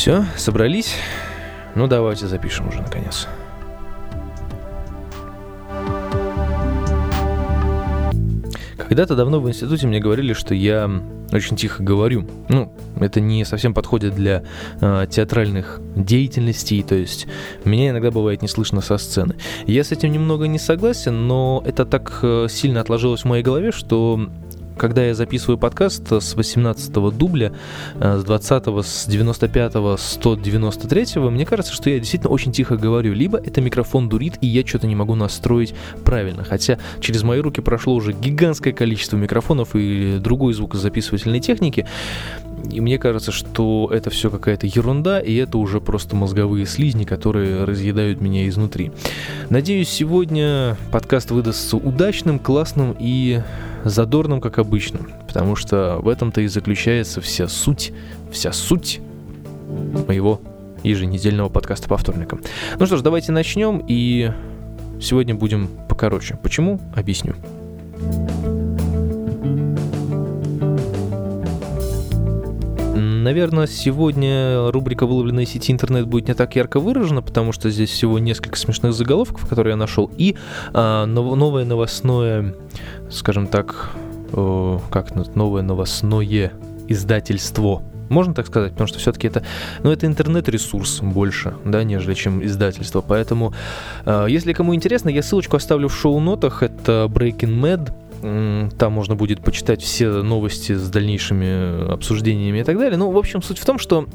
Все, собрались? Ну давайте запишем уже наконец. Когда-то давно в институте мне говорили, что я очень тихо говорю. Ну, это не совсем подходит для э, театральных деятельностей, то есть меня иногда бывает не слышно со сцены. Я с этим немного не согласен, но это так э, сильно отложилось в моей голове, что когда я записываю подкаст с 18-го дубля, э, с 20-го, с 95-го, 193-го, мне кажется, что я действительно очень тихо говорю. Либо это микрофон дурит, и я что-то не могу настроить правильно. Хотя через мои руки прошло уже гигантское количество микрофонов и другой звукозаписывательной техники. И мне кажется, что это все какая-то ерунда, и это уже просто мозговые слизни, которые разъедают меня изнутри. Надеюсь, сегодня подкаст выдастся удачным, классным и задорным, как обычно, потому что в этом-то и заключается вся суть, вся суть моего еженедельного подкаста по вторникам. Ну что ж, давайте начнем, и сегодня будем покороче. Почему? Объясню. Наверное, сегодня рубрика «Выловленные сети интернет» будет не так ярко выражена, потому что здесь всего несколько смешных заголовков, которые я нашел, и а, новое новостное, скажем так, о, как новое новостное издательство можно так сказать, потому что все-таки это, ну, это интернет-ресурс больше, да, нежели чем издательство. Поэтому, э, если кому интересно, я ссылочку оставлю в шоу-нотах. Это Breaking Mad, там можно будет почитать все новости с дальнейшими обсуждениями и так далее. Ну, в общем, суть в том, что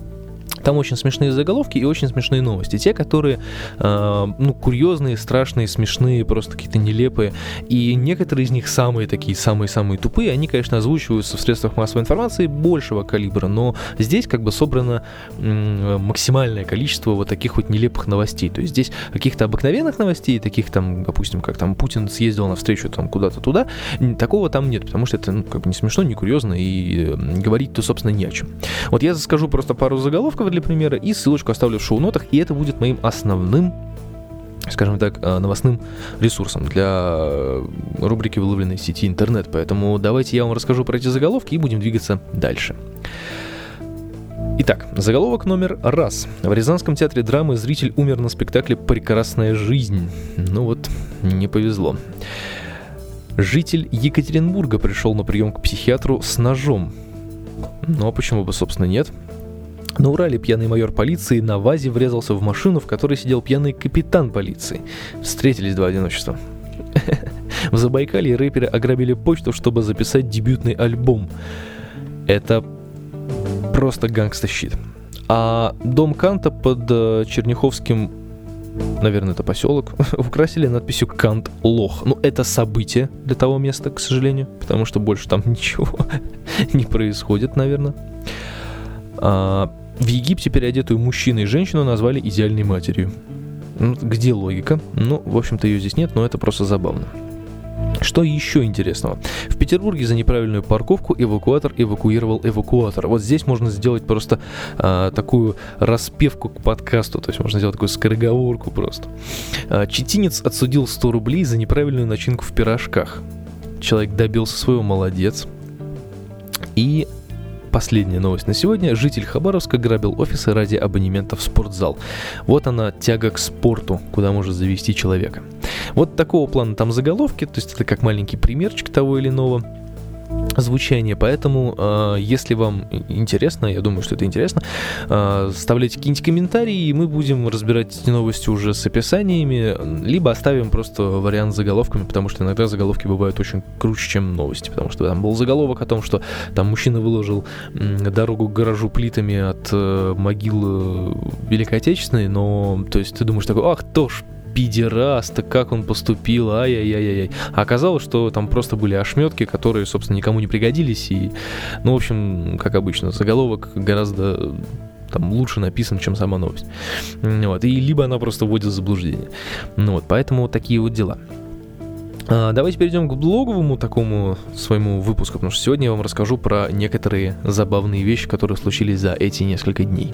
там очень смешные заголовки и очень смешные новости. Те, которые, э, ну, курьезные, страшные, смешные, просто какие-то нелепые. И некоторые из них самые такие, самые-самые тупые, они, конечно, озвучиваются в средствах массовой информации большего калибра, но здесь как бы собрано э, максимальное количество вот таких вот нелепых новостей. То есть здесь каких-то обыкновенных новостей, таких там, допустим, как там Путин съездил на встречу там куда-то туда, такого там нет, потому что это ну, как бы не смешно, не курьезно и э, говорить-то, собственно, не о чем. Вот я скажу просто пару заголовков для примера, и ссылочку оставлю в шоу-нотах, и это будет моим основным скажем так, э, новостным ресурсом для э, рубрики «Выловленной сети интернет». Поэтому давайте я вам расскажу про эти заголовки и будем двигаться дальше. Итак, заголовок номер раз. В Рязанском театре драмы зритель умер на спектакле «Прекрасная жизнь». Ну вот, не повезло. Житель Екатеринбурга пришел на прием к психиатру с ножом. Ну а почему бы, собственно, нет? На Урале пьяный майор полиции на ВАЗе врезался в машину, в которой сидел пьяный капитан полиции. Встретились два одиночества. В Забайкалье рэперы ограбили почту, чтобы записать дебютный альбом. Это просто гангста-щит. А дом Канта под э, Черняховским наверное, это поселок, украсили надписью «Кант Лох». Ну, это событие для того места, к сожалению, потому что больше там ничего не происходит, наверное. А, в Египте переодетую мужчину и женщину назвали идеальной матерью. Где логика? Ну, в общем-то, ее здесь нет, но это просто забавно. Что еще интересного? В Петербурге за неправильную парковку эвакуатор эвакуировал эвакуатор. Вот здесь можно сделать просто а, такую распевку к подкасту, то есть можно сделать такую скороговорку просто. А, Четинец отсудил 100 рублей за неправильную начинку в пирожках. Человек добился своего, молодец. И последняя новость на сегодня. Житель Хабаровска грабил офисы ради абонемента в спортзал. Вот она тяга к спорту, куда может завести человека. Вот такого плана там заголовки, то есть это как маленький примерчик того или иного звучание. Поэтому, э, если вам интересно, я думаю, что это интересно, э, вставляйте какие-нибудь комментарии, и мы будем разбирать эти новости уже с описаниями, либо оставим просто вариант с заголовками, потому что иногда заголовки бывают очень круче, чем новости, потому что там был заголовок о том, что там мужчина выложил дорогу к гаражу плитами от э, могилы Великой Отечественной, но, то есть ты думаешь такой, ах, тоже пидераста, как он поступил, ай-яй-яй-яй. А оказалось, что там просто были ошметки, которые, собственно, никому не пригодились. И, ну, в общем, как обычно, заголовок гораздо там лучше написан, чем сама новость. Вот. И либо она просто вводит в заблуждение. Ну вот, поэтому вот такие вот дела. А, давайте перейдем к блоговому такому своему выпуску, потому что сегодня я вам расскажу про некоторые забавные вещи, которые случились за эти несколько дней.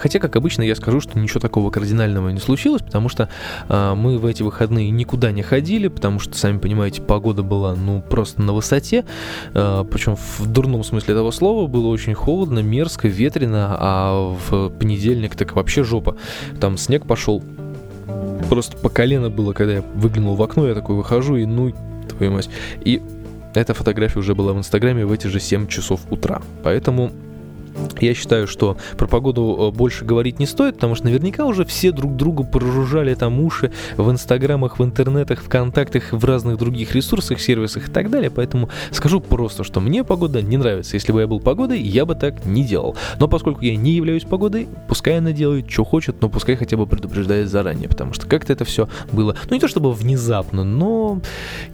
Хотя, как обычно, я скажу, что ничего такого кардинального не случилось, потому что э, мы в эти выходные никуда не ходили, потому что, сами понимаете, погода была, ну, просто на высоте, э, причем в дурном смысле этого слова, было очень холодно, мерзко, ветрено, а в понедельник так вообще жопа. Там снег пошел, просто по колено было, когда я выглянул в окно, я такой выхожу и ну, твою мать. И эта фотография уже была в Инстаграме в эти же 7 часов утра. Поэтому я считаю, что про погоду э, больше говорить не стоит, потому что наверняка уже все друг другу проружали там уши в инстаграмах, в интернетах, в контактах, в разных других ресурсах, сервисах и так далее. Поэтому скажу просто, что мне погода не нравится. Если бы я был погодой, я бы так не делал. Но поскольку я не являюсь погодой, пускай она делает, что хочет, но пускай хотя бы предупреждает заранее, потому что как-то это все было, ну не то чтобы внезапно, но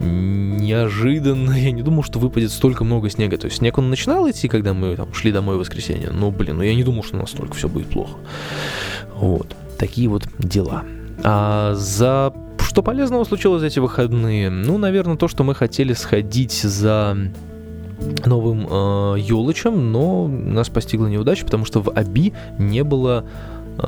неожиданно. Я не думал, что выпадет столько много снега. То есть снег он начинал идти, когда мы там шли домой в воскресенье, воскресенье. Ну, блин, ну я не думал, что настолько все будет плохо. Вот. Такие вот дела. А за что полезного случилось эти выходные? Ну, наверное, то, что мы хотели сходить за новым э, елочем, но нас постигла неудача, потому что в Аби не было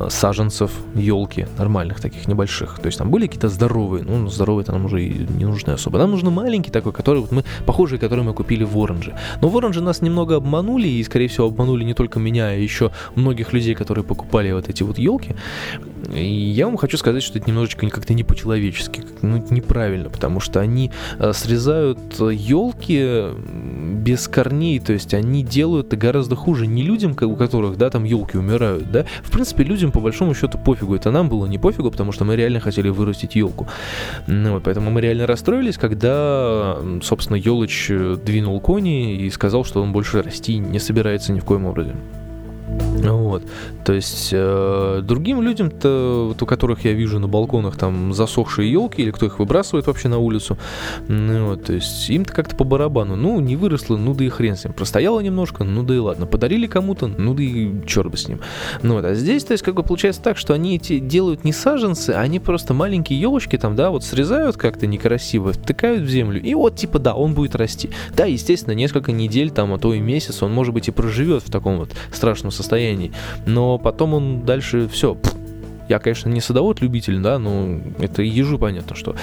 саженцев елки, нормальных таких небольших. То есть там были какие-то здоровые, ну, здоровые-то нам уже и не нужны особо. Нам нужен маленький такой, который вот мы, похожий, который мы купили в Оранже. Но в Оранже нас немного обманули, и, скорее всего, обманули не только меня, а еще многих людей, которые покупали вот эти вот елки. И я вам хочу сказать, что это немножечко как-то не по-человечески, ну, неправильно, потому что они э, срезают елки без корней, то есть они делают это гораздо хуже не людям, у которых, да, там елки умирают, да, в принципе, людям по большому счету пофигу, это нам было не пофигу, потому что мы реально хотели вырастить елку, ну, вот, поэтому мы реально расстроились, когда, собственно, елыч э, двинул кони и сказал, что он больше расти не собирается ни в коем образе. Вот. То есть э, другим людям-то, вот у которых я вижу на балконах там засохшие елки, или кто их выбрасывает вообще на улицу, ну, вот, то есть им-то как-то по барабану. Ну, не выросло, ну да и хрен с ним. Простояло немножко, ну да и ладно. Подарили кому-то, ну да и черт бы с ним. Ну вот, а здесь, то есть, как бы получается так, что они эти делают не саженцы, а они просто маленькие елочки там, да, вот срезают как-то некрасиво, втыкают в землю, и вот типа, да, он будет расти. Да, естественно, несколько недель там, а то и месяц он, может быть, и проживет в таком вот страшном состоянии. Но потом он дальше все, я, конечно, не садовод-любитель, да, но это ежу понятно, что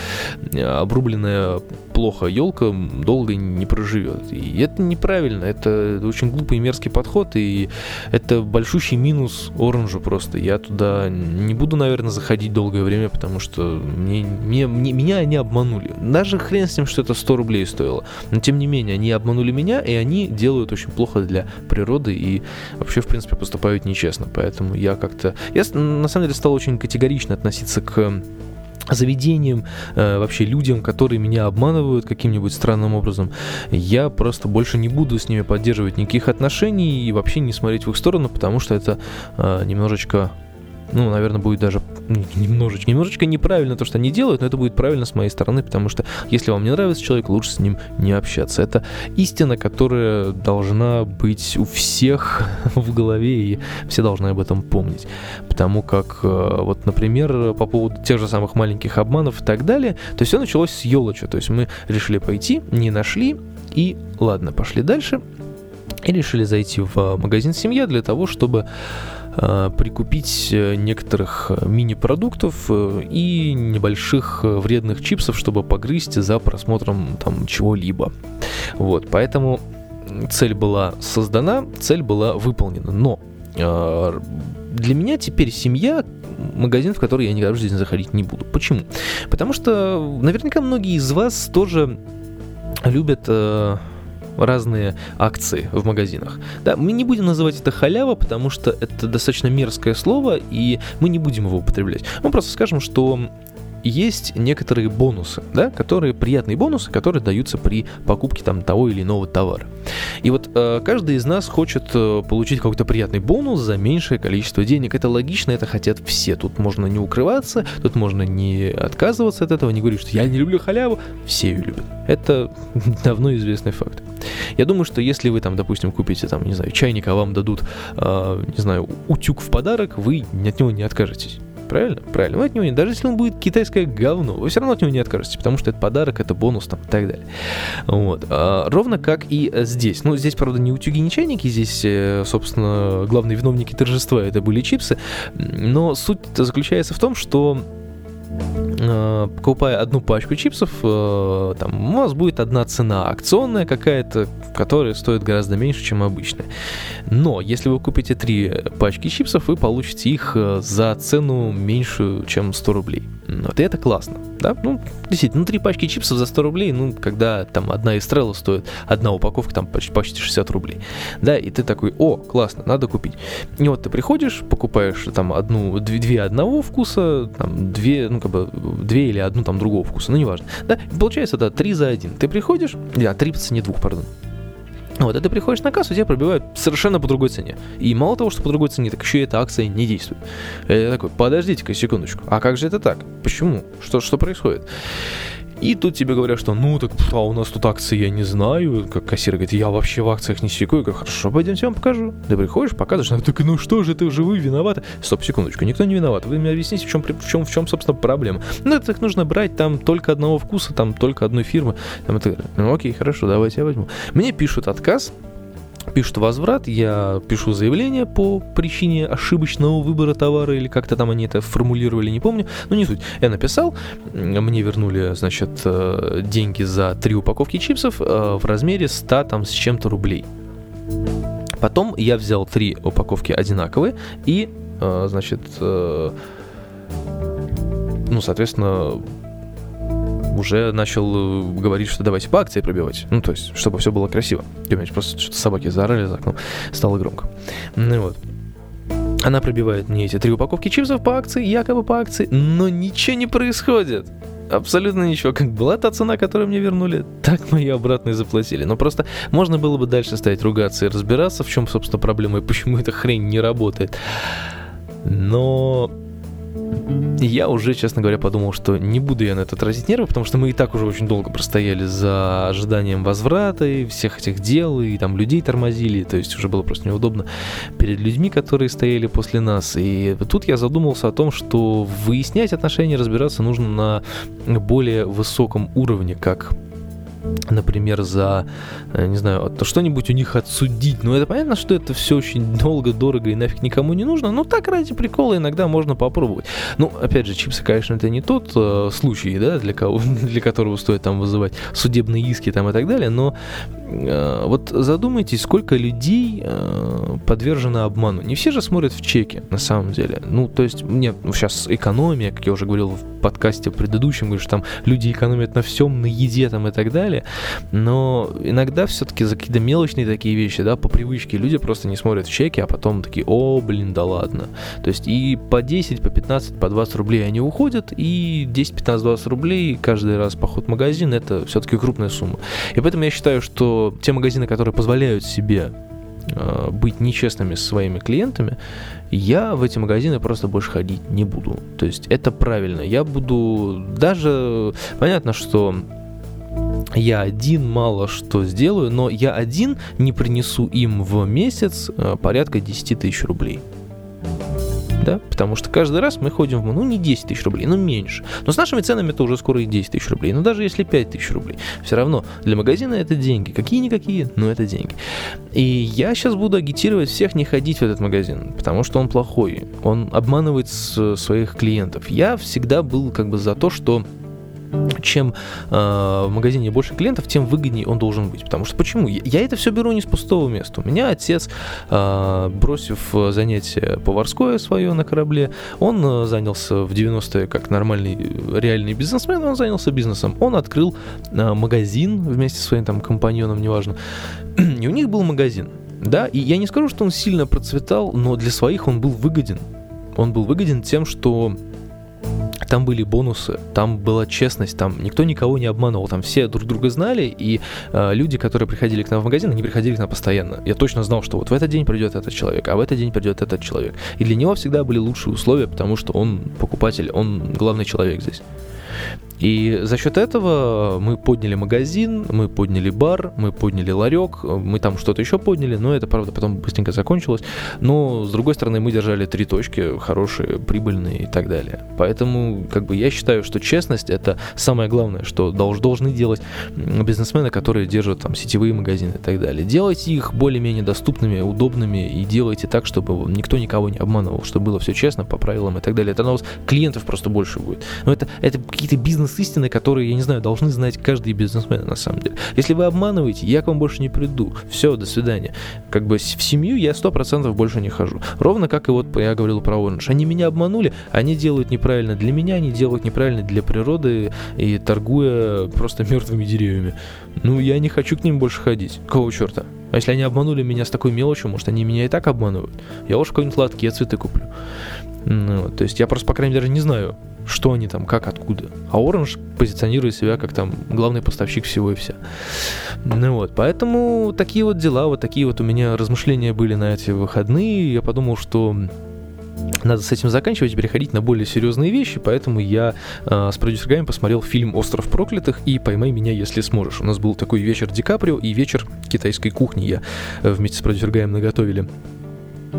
обрубленная плохо елка долго не проживет. И это неправильно, это очень глупый и мерзкий подход, и это большущий минус оранжу просто. Я туда не буду, наверное, заходить долгое время, потому что мне, мне, мне, меня они обманули. Даже хрен с ним, что это 100 рублей стоило. Но тем не менее, они обманули меня, и они делают очень плохо для природы и вообще, в принципе, поступают нечестно. Поэтому я как-то... Я, на самом деле, стал очень категорично относиться к заведениям, э, вообще людям, которые меня обманывают каким-нибудь странным образом, я просто больше не буду с ними поддерживать никаких отношений и вообще не смотреть в их сторону, потому что это э, немножечко ну, наверное, будет даже немножечко, немножечко неправильно то, что они делают, но это будет правильно с моей стороны, потому что если вам не нравится человек, лучше с ним не общаться. Это истина, которая должна быть у всех в голове, и все должны об этом помнить. Потому как, э, вот, например, по поводу тех же самых маленьких обманов и так далее, то все началось с елоча, то есть мы решили пойти, не нашли, и ладно, пошли дальше, и решили зайти в магазин «Семья» для того, чтобы прикупить э, некоторых э, мини-продуктов и небольших вредных чипсов, чтобы погрызть за просмотром там чего-либо. Вот, поэтому цель была создана, цель была выполнена. Но для меня теперь семья магазин, в который я никогда в жизни заходить не буду. Почему? Потому что наверняка многие из вас тоже любят разные акции в магазинах. Да, мы не будем называть это халява, потому что это достаточно мерзкое слово, и мы не будем его употреблять. Мы просто скажем, что есть некоторые бонусы, да, которые приятные бонусы, которые даются при покупке там того или иного товара. И вот э, каждый из нас хочет э, получить какой-то приятный бонус за меньшее количество денег. Это логично, это хотят все. Тут можно не укрываться, тут можно не отказываться от этого, не говорить, что я не люблю халяву. Все ее любят. Это давно известный факт. Я думаю, что если вы там, допустим, купите там, не знаю, чайник, а вам дадут, э, не знаю, утюг в подарок, вы от него не откажетесь правильно? Правильно. Вы от него не, даже если он будет китайское говно, вы все равно от него не откажетесь, потому что это подарок, это бонус там и так далее. Вот. А, ровно как и здесь. Ну, здесь, правда, не утюги, не чайники, здесь, э, собственно, главные виновники торжества это были чипсы, но суть заключается в том, что Э, покупая одну пачку чипсов, э, там у вас будет одна цена акционная какая-то, которая стоит гораздо меньше, чем обычная. Но если вы купите три пачки чипсов, вы получите их э, за цену меньше, чем 100 рублей. Вот и это классно, да? Ну, действительно, ну, три пачки чипсов за 100 рублей, ну, когда там одна Эстрелла стоит, одна упаковка там почти, почти 60 рублей, да, и ты такой, о, классно, надо купить. И вот ты приходишь, покупаешь там одну, две, две одного вкуса, там, две, ну, как бы, две или одну там другого вкуса, ну, неважно, да, получается, да, три за один. Ты приходишь, да, три по цене двух, пардон, вот, а ты приходишь на кассу, тебя пробивают совершенно по другой цене. И мало того, что по другой цене, так еще и эта акция не действует. Я такой, подождите-ка секундочку, а как же это так? Почему? Что, что происходит? И тут тебе говорят, что ну так а у нас тут акции я не знаю. Как кассир говорит, я вообще в акциях не секу. Я говорю, хорошо, пойдемте я вам покажу. Ты приходишь, показываешь, так ну что же, ты же вы виноваты. Стоп, секундочку, никто не виноват. Вы мне объясните, в чем, в чем, в чем собственно, проблема. Ну, их нужно брать там только одного вкуса, там только одной фирмы. Там, это, ну окей, хорошо, давайте я возьму. Мне пишут отказ, пишут возврат, я пишу заявление по причине ошибочного выбора товара или как-то там они это формулировали, не помню, но не суть. Я написал, мне вернули, значит, э, деньги за три упаковки чипсов э, в размере 100 там с чем-то рублей. Потом я взял три упаковки одинаковые и, э, значит, ну, соответственно, уже начал э, говорить, что давайте по акции пробивать. Ну, то есть, чтобы все было красиво. Меня просто что-то собаки заорали за окном. Стало громко. Ну вот. Она пробивает мне эти три упаковки чипсов по акции, якобы по акции, но ничего не происходит. Абсолютно ничего. Как была та цена, которую мне вернули, так мы ее обратно и заплатили. Но просто можно было бы дальше стоять ругаться и разбираться, в чем, собственно, проблема и почему эта хрень не работает. Но я уже, честно говоря, подумал, что не буду я на это тратить нервы, потому что мы и так уже очень долго простояли за ожиданием возврата и всех этих дел, и там людей тормозили, то есть уже было просто неудобно перед людьми, которые стояли после нас. И тут я задумался о том, что выяснять отношения, разбираться нужно на более высоком уровне, как например, за, э, не знаю, что-нибудь у них отсудить. Ну, это понятно, что это все очень долго, дорого и нафиг никому не нужно, но так ради прикола иногда можно попробовать. Ну, опять же, чипсы, конечно, это не тот э, случай, да, для, кого, для которого стоит там вызывать судебные иски там и так далее, но э, вот задумайтесь, сколько людей э, подвержено обману. Не все же смотрят в чеки, на самом деле. Ну, то есть, нет, ну, сейчас экономия, как я уже говорил в подкасте предыдущем, говорю, что там люди экономят на всем, на еде там и так далее, но иногда все-таки за какие-то мелочные такие вещи, да, по привычке люди просто не смотрят в чеки, а потом такие, о, блин, да ладно. То есть и по 10, по 15, по 20 рублей они уходят, и 10, 15, 20 рублей каждый раз поход в магазин, это все-таки крупная сумма. И поэтому я считаю, что те магазины, которые позволяют себе э, быть нечестными с своими клиентами, я в эти магазины просто больше ходить не буду. То есть это правильно. Я буду даже... Понятно, что я один мало что сделаю, но я один не принесу им в месяц э, порядка 10 тысяч рублей. Да, потому что каждый раз мы ходим в, ну, не 10 тысяч рублей, но меньше. Но с нашими ценами это уже скоро и 10 тысяч рублей. Но даже если 5 тысяч рублей, все равно для магазина это деньги. Какие-никакие, но это деньги. И я сейчас буду агитировать всех не ходить в этот магазин, потому что он плохой. Он обманывает своих клиентов. Я всегда был как бы за то, что чем э, в магазине больше клиентов, тем выгоднее он должен быть. Потому что почему? Я, это все беру не с пустого места. У меня отец, э, бросив занятие поварское свое на корабле, он э, занялся в 90-е как нормальный реальный бизнесмен, он занялся бизнесом. Он открыл э, магазин вместе со своим там компаньоном, неважно. И у них был магазин. Да, и я не скажу, что он сильно процветал, но для своих он был выгоден. Он был выгоден тем, что там были бонусы, там была честность, там никто никого не обманывал, там все друг друга знали, и э, люди, которые приходили к нам в магазин, они приходили к нам постоянно. Я точно знал, что вот в этот день придет этот человек, а в этот день придет этот человек. И для него всегда были лучшие условия, потому что он покупатель, он главный человек здесь. И за счет этого мы подняли магазин, мы подняли бар, мы подняли ларек, мы там что-то еще подняли, но это, правда, потом быстренько закончилось. Но, с другой стороны, мы держали три точки, хорошие, прибыльные и так далее. Поэтому, как бы, я считаю, что честность — это самое главное, что долж, должны делать бизнесмены, которые держат там сетевые магазины и так далее. Делайте их более-менее доступными, удобными и делайте так, чтобы никто никого не обманывал, чтобы было все честно, по правилам и так далее. Это у вас клиентов просто больше будет. Но это, это какие-то бизнес-истины, которые, я не знаю, должны знать каждый бизнесмен на самом деле. Если вы обманываете, я к вам больше не приду. Все, до свидания. Как бы в семью я сто процентов больше не хожу. Ровно как и вот я говорил про Orange. Они меня обманули, они делают неправильно для меня, они делают неправильно для природы и торгуя просто мертвыми деревьями. Ну, я не хочу к ним больше ходить. Какого черта? А если они обманули меня с такой мелочью, может, они меня и так обманывают? Я уж какой-нибудь лотки, я цветы куплю. Ну, то есть я просто, по крайней мере, не знаю, что они там, как, откуда. А Orange позиционирует себя как там главный поставщик всего и вся. Ну вот, поэтому такие вот дела, вот такие вот у меня размышления были на эти выходные. Я подумал, что надо с этим заканчивать, переходить на более серьезные вещи, поэтому я э, с продюсерами посмотрел фильм «Остров проклятых» и «Поймай меня, если сможешь». У нас был такой вечер Ди Каприо и вечер китайской кухни. Я э, вместе с продюсергаем наготовили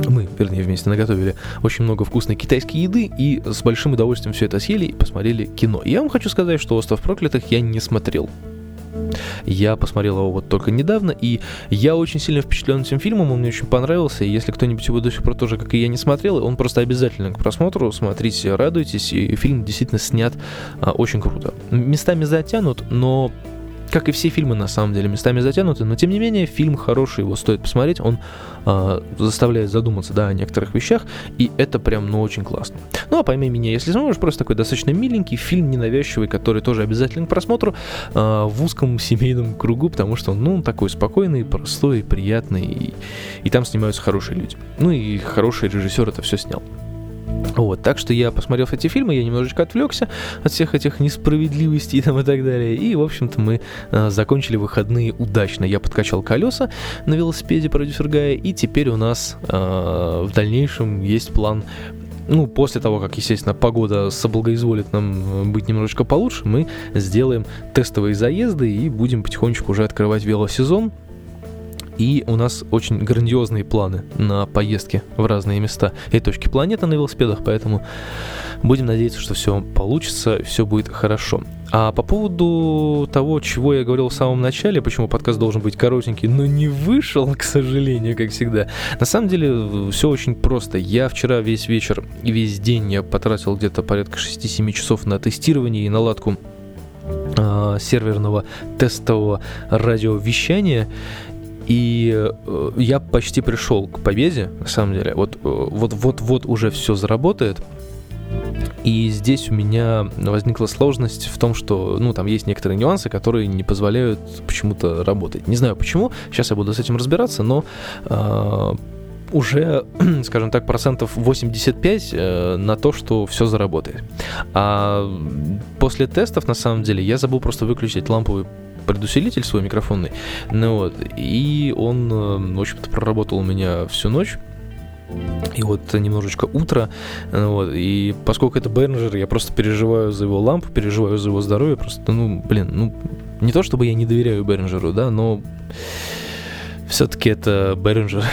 мы, вернее, вместе наготовили очень много вкусной китайской еды и с большим удовольствием все это съели и посмотрели кино. Я вам хочу сказать, что «Остров проклятых» я не смотрел. Я посмотрел его вот только недавно, и я очень сильно впечатлен этим фильмом, он мне очень понравился, и если кто-нибудь его до сих пор тоже, как и я, не смотрел, он просто обязательно к просмотру, смотрите, радуйтесь, и фильм действительно снят а, очень круто. Местами затянут, но как и все фильмы, на самом деле, местами затянуты, но тем не менее, фильм хороший, его стоит посмотреть, он э, заставляет задуматься, да, о некоторых вещах, и это прям, ну, очень классно. Ну, а пойми меня, если сможешь, просто такой достаточно миленький фильм, ненавязчивый, который тоже обязательно к просмотру э, в узком семейном кругу, потому что он, ну, такой спокойный, простой, приятный, и, и там снимаются хорошие люди. Ну, и хороший режиссер это все снял. Вот, так что я, посмотрев эти фильмы, я немножечко отвлекся от всех этих несправедливостей там и так далее. И, в общем-то, мы э, закончили выходные удачно. Я подкачал колеса на велосипеде продюсер Гая, и теперь у нас э, в дальнейшем есть план ну, после того, как, естественно, погода соблагоизволит нам быть немножечко получше, мы сделаем тестовые заезды и будем потихонечку уже открывать велосезон. И у нас очень грандиозные планы на поездки в разные места и точки планеты на велосипедах, поэтому будем надеяться, что все получится, все будет хорошо. А по поводу того, чего я говорил в самом начале, почему подкаст должен быть коротенький, но не вышел, к сожалению, как всегда. На самом деле все очень просто. Я вчера весь вечер и весь день я потратил где-то порядка 6-7 часов на тестирование и наладку э, серверного тестового радиовещания. И э, я почти пришел к победе, на самом деле. Вот, вот, вот, вот уже все заработает. И здесь у меня возникла сложность в том, что, ну, там есть некоторые нюансы, которые не позволяют почему-то работать. Не знаю почему, сейчас я буду с этим разбираться, но э, уже, скажем так, процентов 85 э, на то, что все заработает. А после тестов, на самом деле, я забыл просто выключить ламповый предусилитель свой микрофонный. Ну вот, и он, э, в общем-то, проработал у меня всю ночь. И вот немножечко утро, э, вот, и поскольку это Behringer, я просто переживаю за его лампу, переживаю за его здоровье, просто, ну, блин, ну, не то чтобы я не доверяю Behringer, да, но все-таки это Behringer.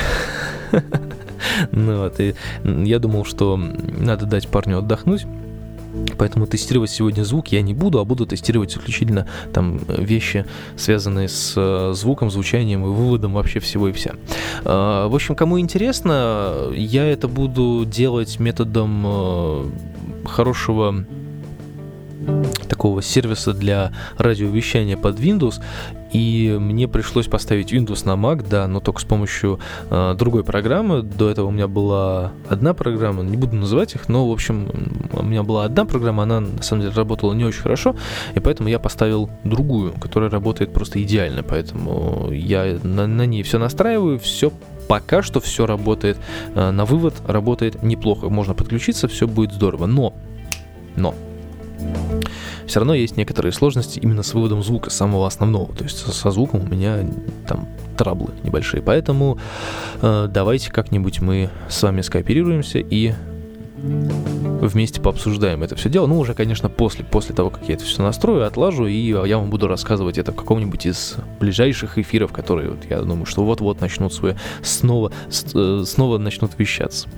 ну вот, и я думал, что надо дать парню отдохнуть, Поэтому тестировать сегодня звук я не буду, а буду тестировать исключительно там вещи, связанные с э, звуком, звучанием и выводом вообще всего и вся. А, в общем, кому интересно, я это буду делать методом э, хорошего такого сервиса для радиовещания под Windows, и мне пришлось поставить Windows на Mac, да, но только с помощью э, другой программы. До этого у меня была одна программа, не буду называть их, но, в общем, у меня была одна программа, она на самом деле работала не очень хорошо, и поэтому я поставил другую, которая работает просто идеально, поэтому я на, на ней все настраиваю, все пока что все работает э, на вывод, работает неплохо, можно подключиться, все будет здорово, но, но, все равно есть некоторые сложности именно с выводом звука самого основного. То есть со звуком у меня там траблы небольшие. Поэтому э, давайте как-нибудь мы с вами скооперируемся и вместе пообсуждаем это все дело. Ну, уже, конечно, после, после того, как я это все настрою, отлажу, и я вам буду рассказывать это в каком-нибудь из ближайших эфиров, которые, вот, я думаю, что вот-вот начнут свое, снова, э, снова начнут вещаться.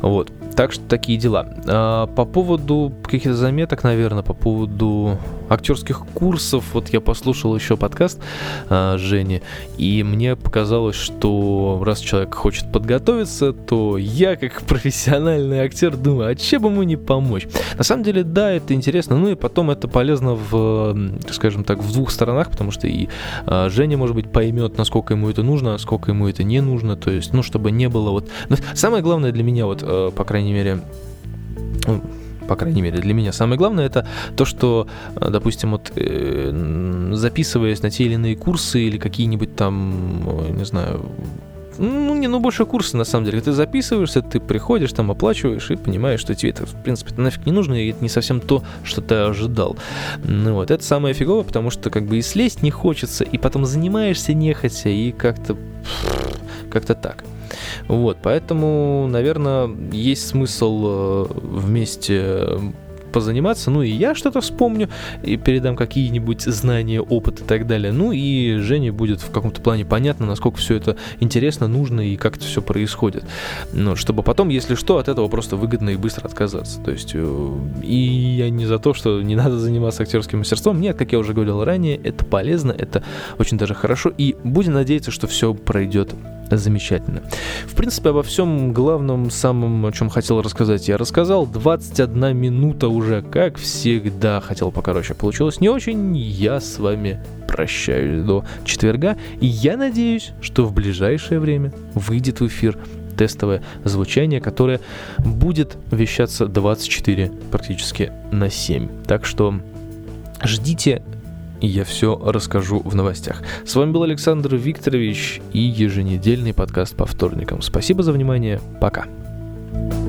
Вот. Так что такие дела. А, по поводу каких-то заметок, наверное, по поводу актерских курсов, вот я послушал еще подкаст а, Жени, и мне показалось, что раз человек хочет подготовиться, то я, как профессиональный актер, думаю, а чем ему не помочь? На самом деле, да, это интересно, ну и потом это полезно в, скажем так, в двух сторонах, потому что и а, Женя, может быть, поймет, насколько ему это нужно, а сколько ему это не нужно, то есть, ну, чтобы не было вот... Но самое главное для меня, вот, э, по крайней мере, по крайней мере, для меня самое главное, это то, что, э, допустим, вот э, записываясь на те или иные курсы или какие-нибудь там, не знаю, ну, не, ну, больше курсы, на самом деле. Ты записываешься, ты приходишь, там оплачиваешь и понимаешь, что тебе это, в принципе, нафиг не нужно, и это не совсем то, что ты ожидал. Ну вот, это самое фиговое, потому что как бы и слезть не хочется, и потом занимаешься нехотя, и как-то как-то так. Вот, поэтому, наверное, есть смысл э, вместе позаниматься, ну и я что-то вспомню и передам какие-нибудь знания, опыт и так далее. Ну и Жене будет в каком-то плане понятно, насколько все это интересно, нужно и как это все происходит. Ну, чтобы потом, если что, от этого просто выгодно и быстро отказаться. То есть, э, и я не за то, что не надо заниматься актерским мастерством. Нет, как я уже говорил ранее, это полезно, это очень даже хорошо. И будем надеяться, что все пройдет замечательно. В принципе, обо всем главном, самом, о чем хотел рассказать, я рассказал. 21 минута уже, как всегда. Хотел покороче. Получилось не очень. Я с вами прощаюсь до четверга. И я надеюсь, что в ближайшее время выйдет в эфир тестовое звучание, которое будет вещаться 24 практически на 7. Так что ждите и я все расскажу в новостях. С вами был Александр Викторович и еженедельный подкаст по вторникам. Спасибо за внимание. Пока. thank you